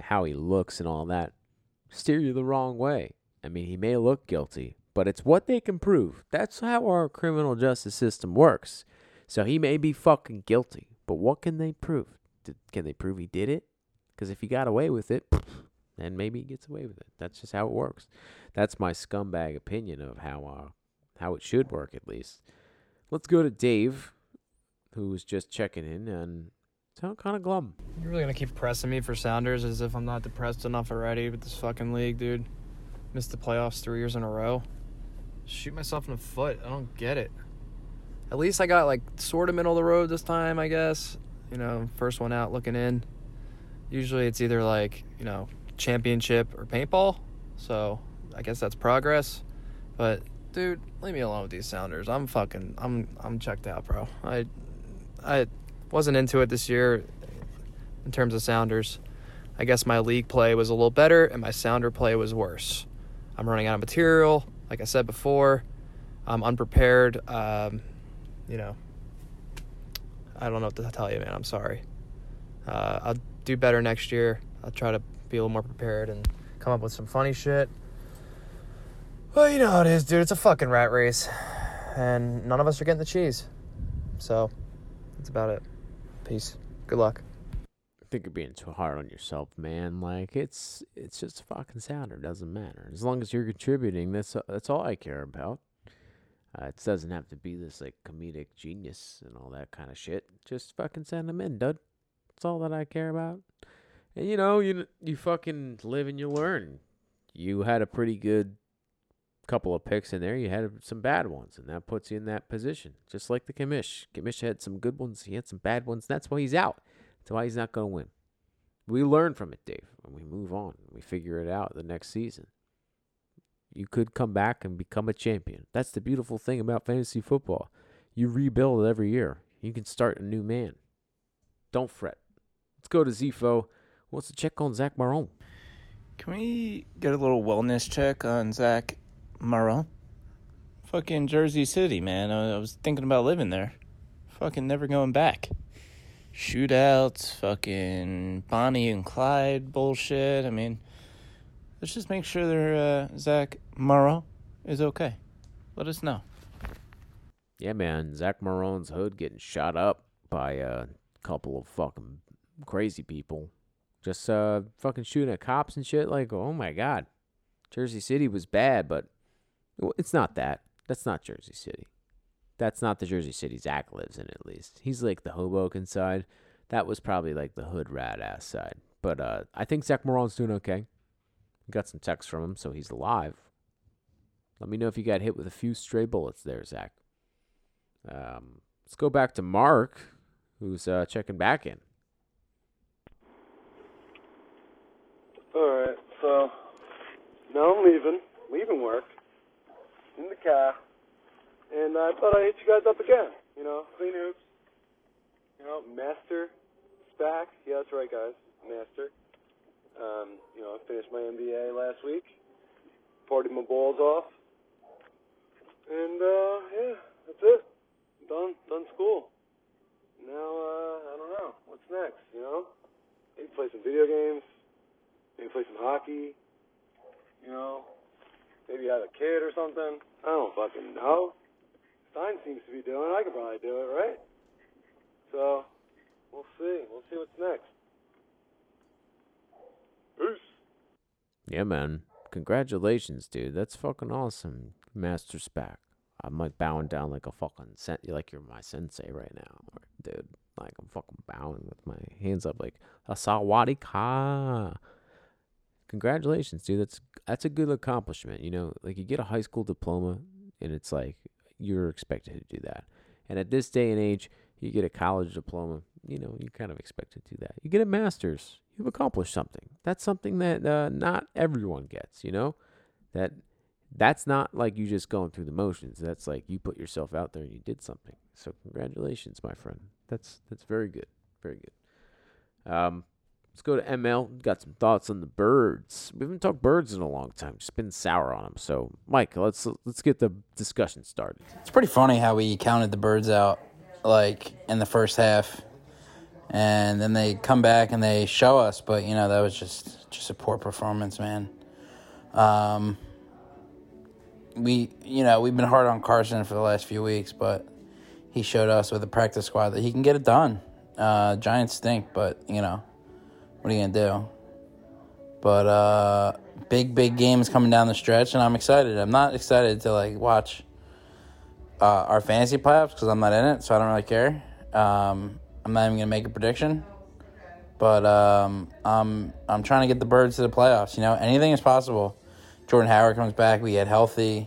how he looks and all that steer you the wrong way. I mean, he may look guilty, but it's what they can prove. That's how our criminal justice system works. So he may be fucking guilty, but what can they prove? Did, can they prove he did it? Because if he got away with it, (sniffs) then maybe he gets away with it. That's just how it works. That's my scumbag opinion of how uh, how it should work, at least. Let's go to Dave, who was just checking in and sound kind of glum. You're really gonna keep pressing me for Sounders as if I'm not depressed enough already with this fucking league, dude. Missed the playoffs three years in a row. Shoot myself in the foot. I don't get it. At least I got like sort of middle of the road this time, I guess. You know, first one out looking in. Usually it's either like, you know, championship or paintball. So I guess that's progress. But dude, leave me alone with these Sounders. I'm fucking I'm I'm checked out, bro. I I wasn't into it this year in terms of Sounders. I guess my league play was a little better and my Sounder play was worse. I'm running out of material, like I said before. I'm unprepared. Um, you know, I don't know what to tell you, man. I'm sorry. Uh, I'll do better next year. I'll try to be a little more prepared and come up with some funny shit. Well, you know how it is, dude. It's a fucking rat race. And none of us are getting the cheese. So, that's about it. Peace. Good luck. I think you're being too hard on yourself, man. Like it's it's just a fucking sounder. It doesn't matter as long as you're contributing. That's that's all I care about. Uh, it doesn't have to be this like comedic genius and all that kind of shit. Just fucking send them in, dude. That's all that I care about. And you know, you you fucking live and you learn. You had a pretty good couple of picks in there. You had some bad ones, and that puts you in that position. Just like the Commish. Commish had some good ones. He had some bad ones. That's why he's out. That's why he's not going to win. We learn from it, Dave, and we move on. We figure it out the next season. You could come back and become a champion. That's the beautiful thing about fantasy football. You rebuild every year. You can start a new man. Don't fret. Let's go to Zifo. What's the check on Zach Maron? Can we get a little wellness check on Zach Maron? Fucking Jersey City, man. I I was thinking about living there. Fucking never going back. Shootouts, fucking Bonnie and Clyde bullshit. I mean, let's just make sure that uh, Zach Maron is okay. Let us know. Yeah, man. Zach Marone's hood getting shot up by a couple of fucking crazy people. Just uh fucking shooting at cops and shit. Like, oh my god. Jersey City was bad, but well, it's not that. That's not Jersey City. That's not the Jersey City Zach lives in, at least. He's like the Hoboken side. That was probably like the hood rat ass side. But uh, I think Zach Moran's doing okay. Got some texts from him, so he's alive. Let me know if you got hit with a few stray bullets there, Zach. Um, let's go back to Mark, who's uh, checking back in. All right, so now I'm leaving, leaving work, in the car, and I thought I'd hit you guys up again. You know, clean hoops. You know, master, SPAC. Yeah, that's right, guys, master. Um, you know, I finished my MBA last week, partied my balls off, and uh, yeah, that's it. Done, done school. Now, uh, I don't know, what's next? You know, maybe play some video games. Maybe play some hockey. You know, maybe have a kid or something. I don't fucking know. Stein seems to be doing it. I could probably do it, right? So, we'll see. We'll see what's next. Peace. Yeah, man. Congratulations, dude. That's fucking awesome, Master Spac. I'm like bowing down like a fucking sen- like you're my sensei right now, dude. Like I'm fucking bowing with my hands up, like a sawadi ka. Congratulations, dude. That's that's a good accomplishment. You know, like you get a high school diploma, and it's like you're expected to do that. And at this day and age, you get a college diploma. You know, you kind of expected to do that. You get a master's. You've accomplished something. That's something that uh, not everyone gets. You know, that that's not like you just going through the motions. That's like you put yourself out there and you did something. So congratulations, my friend. That's that's very good. Very good. Um, let's go to ML. Got some thoughts on the birds. We haven't talked birds in a long time. Just been sour on them. So, Mike, let's let's get the discussion started. It's pretty funny how we counted the birds out like in the first half, and then they come back and they show us. But you know that was just just a poor performance, man. Um, we you know we've been hard on Carson for the last few weeks, but he showed us with the practice squad that he can get it done. Uh, Giants stink, but you know what are you gonna do? But uh, big big games coming down the stretch, and I'm excited. I'm not excited to like watch uh, our fantasy playoffs because I'm not in it, so I don't really care. Um, I'm not even gonna make a prediction, but um, I'm I'm trying to get the birds to the playoffs. You know, anything is possible. Jordan Howard comes back, we get healthy.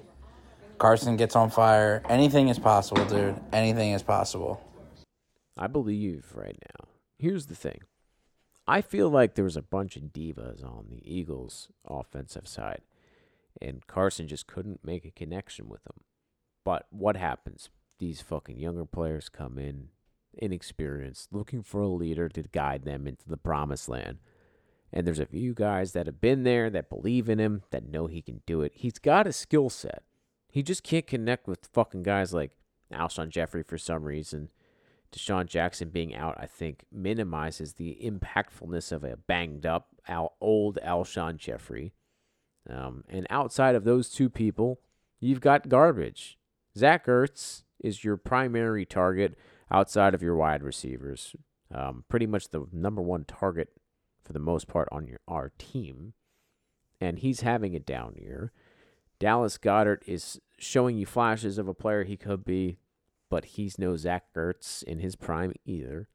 Carson gets on fire. Anything is possible, dude. Anything is possible. I believe right now. Here's the thing. I feel like there was a bunch of divas on the Eagles' offensive side, and Carson just couldn't make a connection with them. But what happens? These fucking younger players come in, inexperienced, looking for a leader to guide them into the promised land. And there's a few guys that have been there, that believe in him, that know he can do it. He's got a skill set. He just can't connect with fucking guys like Alshon Jeffery for some reason. DeSean Jackson being out, I think, minimizes the impactfulness of a banged up, Al- old Alshon Jeffery. Um, and outside of those two people, you've got garbage. Zach Ertz is your primary target outside of your wide receivers. Um, pretty much the number one target for the most part on your our team. And he's having a down year. Dallas Goedert is showing you flashes of a player he could be, but he's no Zach Ertz in his prime either.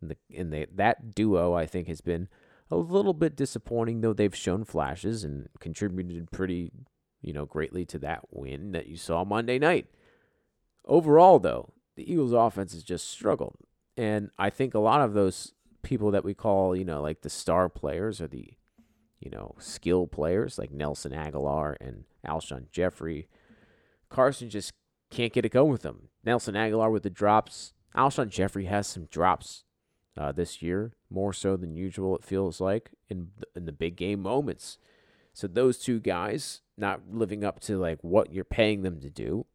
And, the, and that duo, I think, has been a little bit disappointing, though they've shown flashes and contributed pretty, you know, greatly to that win that you saw Monday night. Overall, though, the Eagles' offense has just struggled, and I think a lot of those people that we call, you know, like the star players or the, you know, skill players like Nelson Agholor and Alshon Jeffery, Carson just can't get it going with them. Nelson Agholor with the drops. Alshon Jeffery has some drops uh, this year, more so than usual. It feels like in in the big game moments. So those two guys not living up to like what you're paying them to do,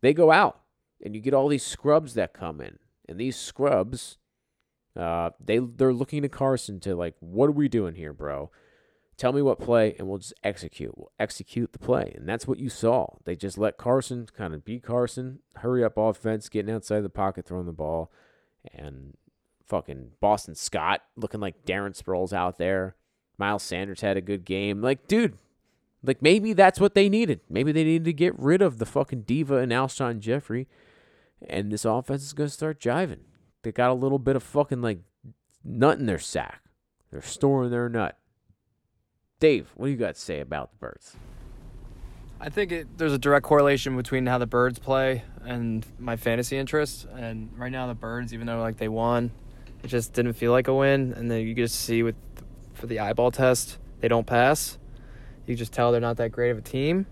they go out, and you get all these scrubs that come in, and these scrubs, uh, they they're looking to Carson to like, what are we doing here, bro? Tell me what play, and we'll just execute. We'll execute the play, and that's what you saw. They just let Carson kind of be Carson, hurry up offense, getting outside the pocket, throwing the ball, and fucking Boston Scott looking like Darren Sproles out there. Miles Sanders had a good game. Like, dude, like maybe that's what they needed. Maybe they needed to get rid of the fucking diva and Alshon Jeffery, and this offense is gonna start jiving. They got a little bit of fucking like nut in their sack. They're storing their nut. Dave, what do you got to say about the birds? I think it, there's a direct correlation between how the birds play and my fantasy interest. And right now, the birds, even though like they won, it just didn't feel like a win. And then you just see with for the eyeball test, they don't pass. You just tell they're not that great of a team.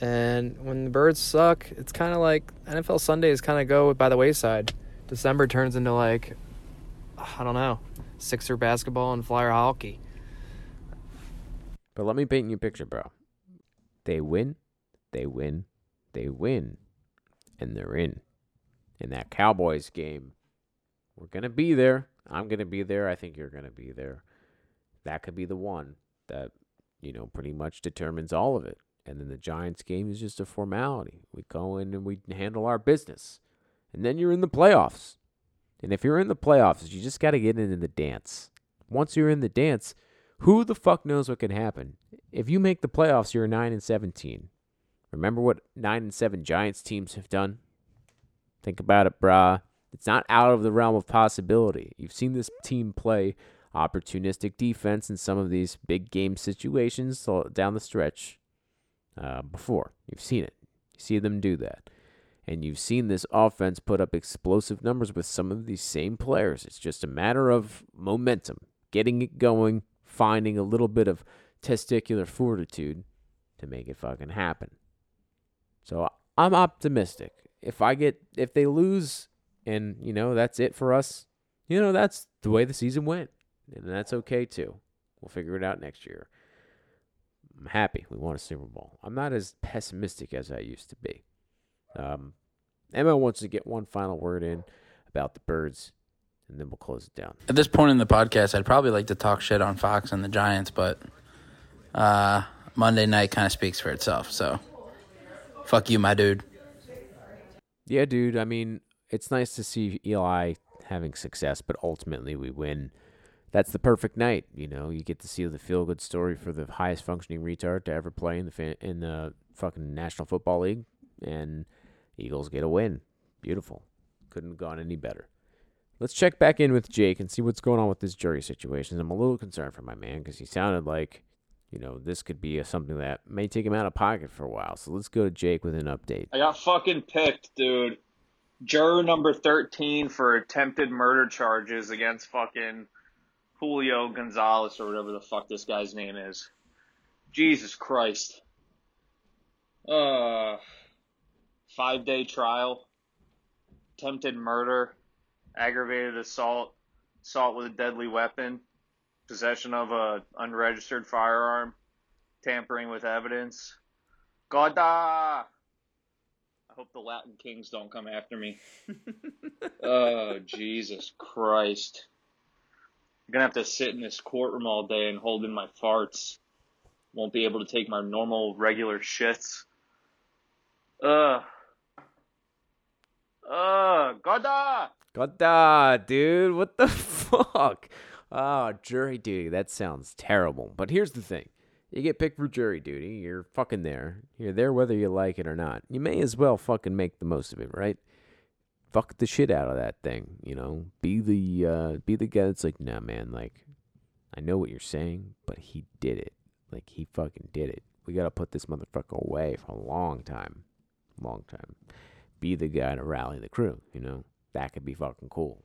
And when the birds suck, it's kind of like NFL Sundays kind of go by the wayside. December turns into like I don't know, Sixer basketball and Flyer hockey. But let me paint you a picture, bro. They win, they win, they win, and they're in. In that Cowboys game, we're going to be there. I'm going to be there. I think you're going to be there. That could be the one that, you know, pretty much determines all of it. And then the Giants game is just a formality. We go in and we handle our business. And then you're in the playoffs. And if you're in the playoffs, you just got to get into the dance. Once you're in the dance, who the fuck knows what can happen? If you make the playoffs, you're 9 and 17. Remember what 9 and 7 Giants teams have done? Think about it, brah. It's not out of the realm of possibility. You've seen this team play opportunistic defense in some of these big game situations down the stretch uh, before. You've seen it. You see them do that. And you've seen this offense put up explosive numbers with some of these same players. It's just a matter of momentum, getting it going, finding a little bit of testicular fortitude to make it fucking happen. So I'm optimistic. If I get if they lose and you know that's it for us, you know that's the way the season went. And that's okay too. We'll figure it out next year. I'm happy we won a Super Bowl. I'm not as pessimistic as I used to be. Um, Emma wants to get one final word in about the birds, and then we'll close it down. At this point in the podcast, I'd probably like to talk shit on Fox and the Giants, but uh, Monday night kind of speaks for itself. So, fuck you, my dude. Yeah, dude. I mean, it's nice to see Eli having success, but ultimately we win. That's the perfect night, you know. You get to see the feel good story for the highest functioning retard to ever play in the fa- in the fucking National Football League, and Eagles get a win. Beautiful. Couldn't have gone any better. Let's check back in with Jake and see what's going on with this jury situation. I'm a little concerned for my man because he sounded like, you know, this could be a, something that may take him out of pocket for a while. So let's go to Jake with an update. I got fucking picked, dude. Juror number 13 for attempted murder charges against fucking. Julio Gonzalez or whatever the fuck this guy's name is. Jesus Christ. Uh, five day trial, attempted murder, aggravated assault, assault with a deadly weapon, possession of a unregistered firearm, tampering with evidence. Goda! I hope the Latin Kings don't come after me. (laughs) oh, Jesus Christ. I'm gonna have to sit in this courtroom all day and hold in my farts. Won't be able to take my normal, regular shits. Ugh. Ugh. Goda! Goda, dude, what the (laughs) fuck? Oh, jury duty. That sounds terrible. But here's the thing. You get picked for jury duty, you're fucking there. You're there whether you like it or not. You may as well fucking make the most of it, right? Fuck the shit out of that thing, you know? Be the uh be the guy that's like, nah man, like I know what you're saying, but he did it. Like he fucking did it. We gotta put this motherfucker away for a long time. Long time. Be the guy to rally the crew, you know? That could be fucking cool.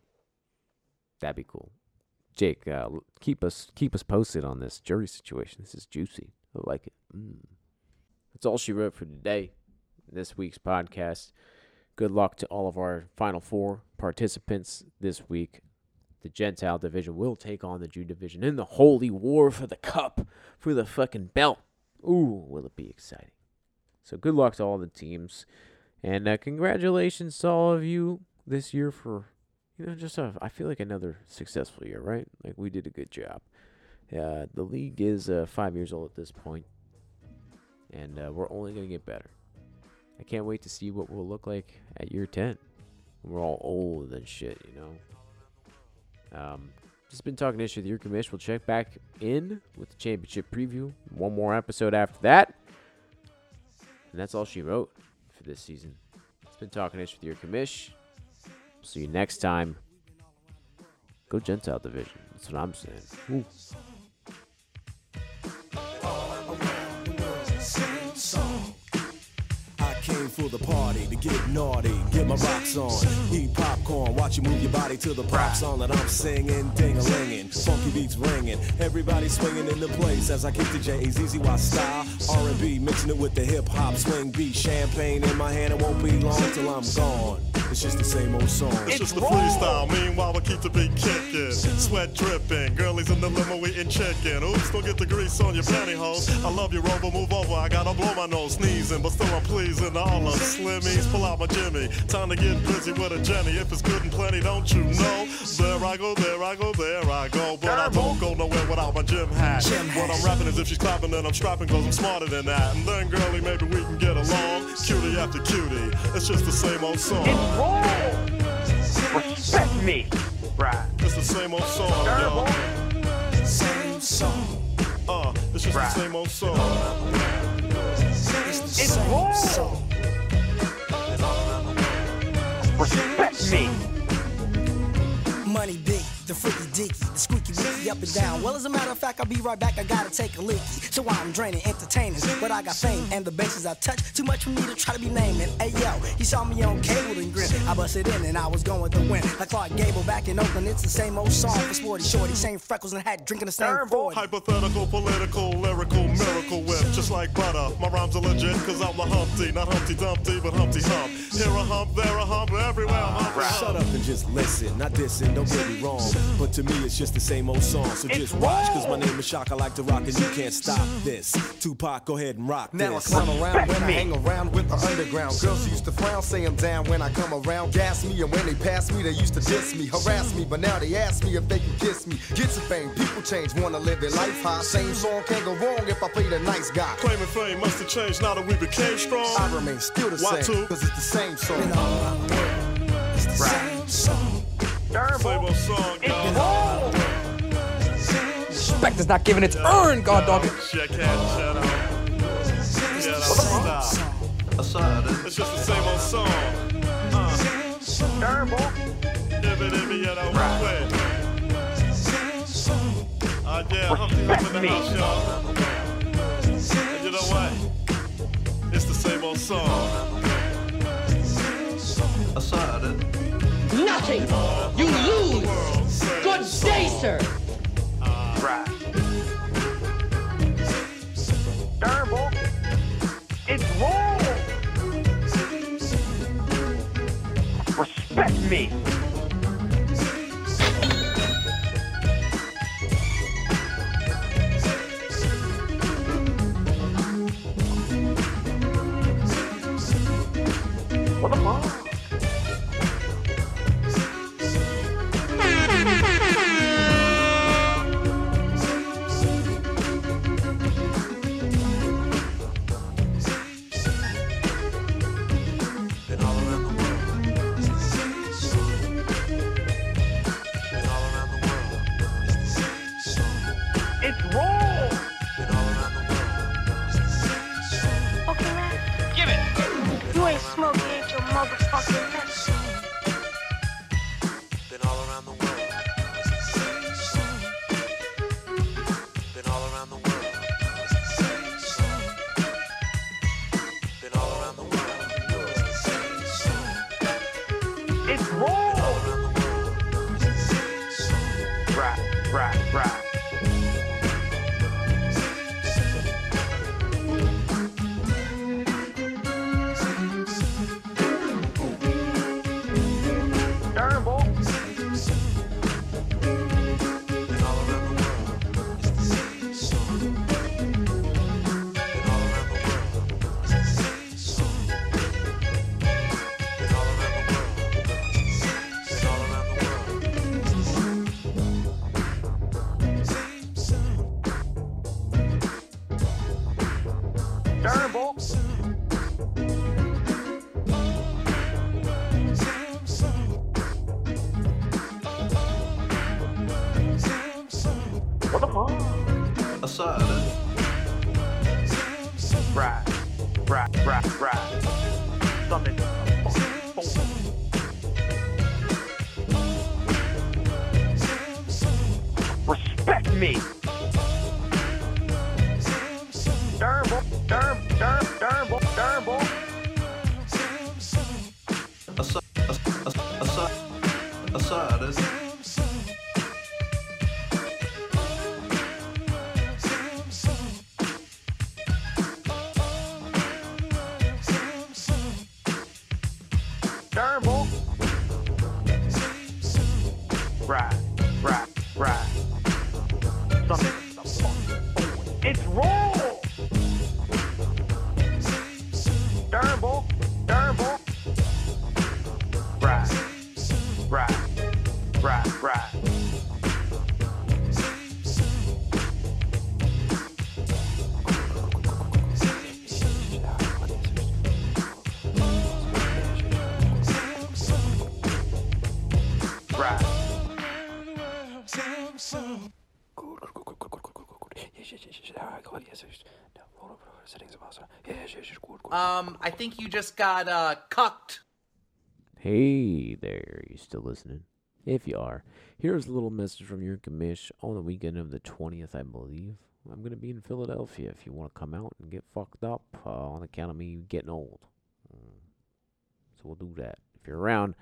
That'd be cool. Jake, uh, keep us keep us posted on this jury situation. This is juicy. I like it. Mm. That's all she wrote for today. This week's podcast. Good luck to all of our Final Four participants this week. The Gentile division will take on the Jew division in the holy war for the cup, for the fucking belt. Ooh, will it be exciting? So good luck to all the teams, and uh, congratulations to all of you this year for you know, just a, I feel like another successful year, right? Like we did a good job. Uh, the league is uh, five years old at this point, and uh, we're only gonna get better. I can't wait to see what we'll look like at year ten. We're all old and shit, you know. Um, just been talking issue with your commish. We'll check back in with the championship preview. One more episode after that, and that's all she wrote for this season. It's been talking issue with your commish. See you next time. Go Gentile Division. That's what I'm saying. Ooh. Came for the party to get naughty, get my rocks on, eat popcorn, watch you move your body to the pop song that I'm singing, ding a linging, funky beats ringing, everybody swinging in the place as I kick the J A Z Z Y style, R&B mixing it with the hip hop swing beat, champagne in my hand, it won't be long till I'm gone. It's just the same old song. It's just the freestyle. Meanwhile, we keep the beat kicking. Sweat dripping. Girlies in the limo eating chicken. Oops, don't get the grease on your pantyhose. I love you, Rover. Move over. I gotta blow my nose, sneezing, but still I'm pleasing. All of slimmies, pull out my Jimmy. Time to get busy with a Jenny. If it's good and plenty, don't you know? There I go, there I go, there I go. But I don't go nowhere without my gym hat. What I'm rapping is if she's clapping, then I'm strapping, cause I'm smarter than that. And then, girlie, maybe we can get along. Cutie after cutie. It's just the same old song. Respect me, right? It's the same old song, yo. Same song. Uh, it's just the same old song. It's the same song. Respect me. Money big, the freaky dicky, the squeaky wicky up and down. Well, as a matter of fact, I'll be right back. I gotta take a leaky. So I'm draining, entertaining. But I got fame and the bases I touch. Too much for me to try to be naming. Hey yo, he saw me on cable and grin. I busted in and I was going with the wind. Like Clark Gable back in Oakland, it's the same old song for Sporty Shorty. Same freckles and hat, drinking the same 40. Hypothetical, political, lyrical, miracle whip, just like butter. My rhymes are legit, cause I'm the Humpty, not Humpty Dumpty, but Humpty Hump. Here a hump, there a hump, everywhere I'm Humpty Hump. Shut up and just listen. Not dissing, don't get me wrong. But to me, it's just the same old song. So just watch, cause my name is Shock. I like to rock and you can't stop this. Tupac, go ahead and rock Now I this. clown around when I hang around with the underground. Girls used to frown, say I'm down when I come around. Gas me, and when they pass me, they used to diss me, harass me. But now they ask me if they can kiss me. Get some fame, people change, wanna live their life high. Same song can't go wrong if I play the nice guy. Claiming fame must have changed now that we became strong. I remain still the Why same, two? cause it's the same song. It's the same song. Same old song, yo. Respect is not given its earned, god dog it. Check out, shut up. Yeah, that's style. It's just the same old song. Uh. Ibby, dibby, that was. Uh, yeah, Humpty Hump in the house, y'all. And you know what? It's the same old song. nothing. You lose. Good day, sir. Right. Durable. It's wrong. Respect me. What the fuck? Um, I think you just got uh cucked. Hey there, you still listening? If you are, here's a little message from your commish on the weekend of the 20th, I believe. I'm going to be in Philadelphia if you want to come out and get fucked up uh, on account of me getting old. Mm. So we'll do that. If you're around,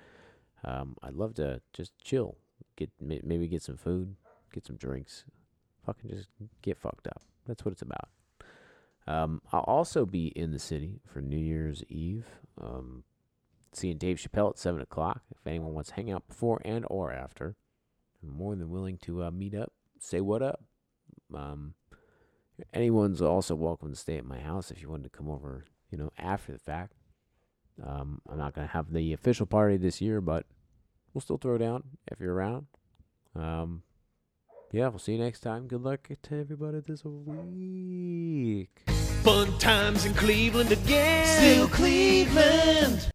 um, I'd love to just chill. Get Maybe get some food, get some drinks. Fucking just get fucked up. That's what it's about. Um, I'll also be in the city for New Year's Eve. Um, seeing Dave Chappelle at seven o'clock. If anyone wants to hang out before and or after, I'm more than willing to uh, meet up, say what up. Um, anyone's also welcome to stay at my house if you wanted to come over. You know, after the fact. Um, I'm not gonna have the official party this year, but we'll still throw down if you're around. Um, yeah, we'll see you next time. Good luck to everybody this week. Fun times in Cleveland again. Still Cleveland.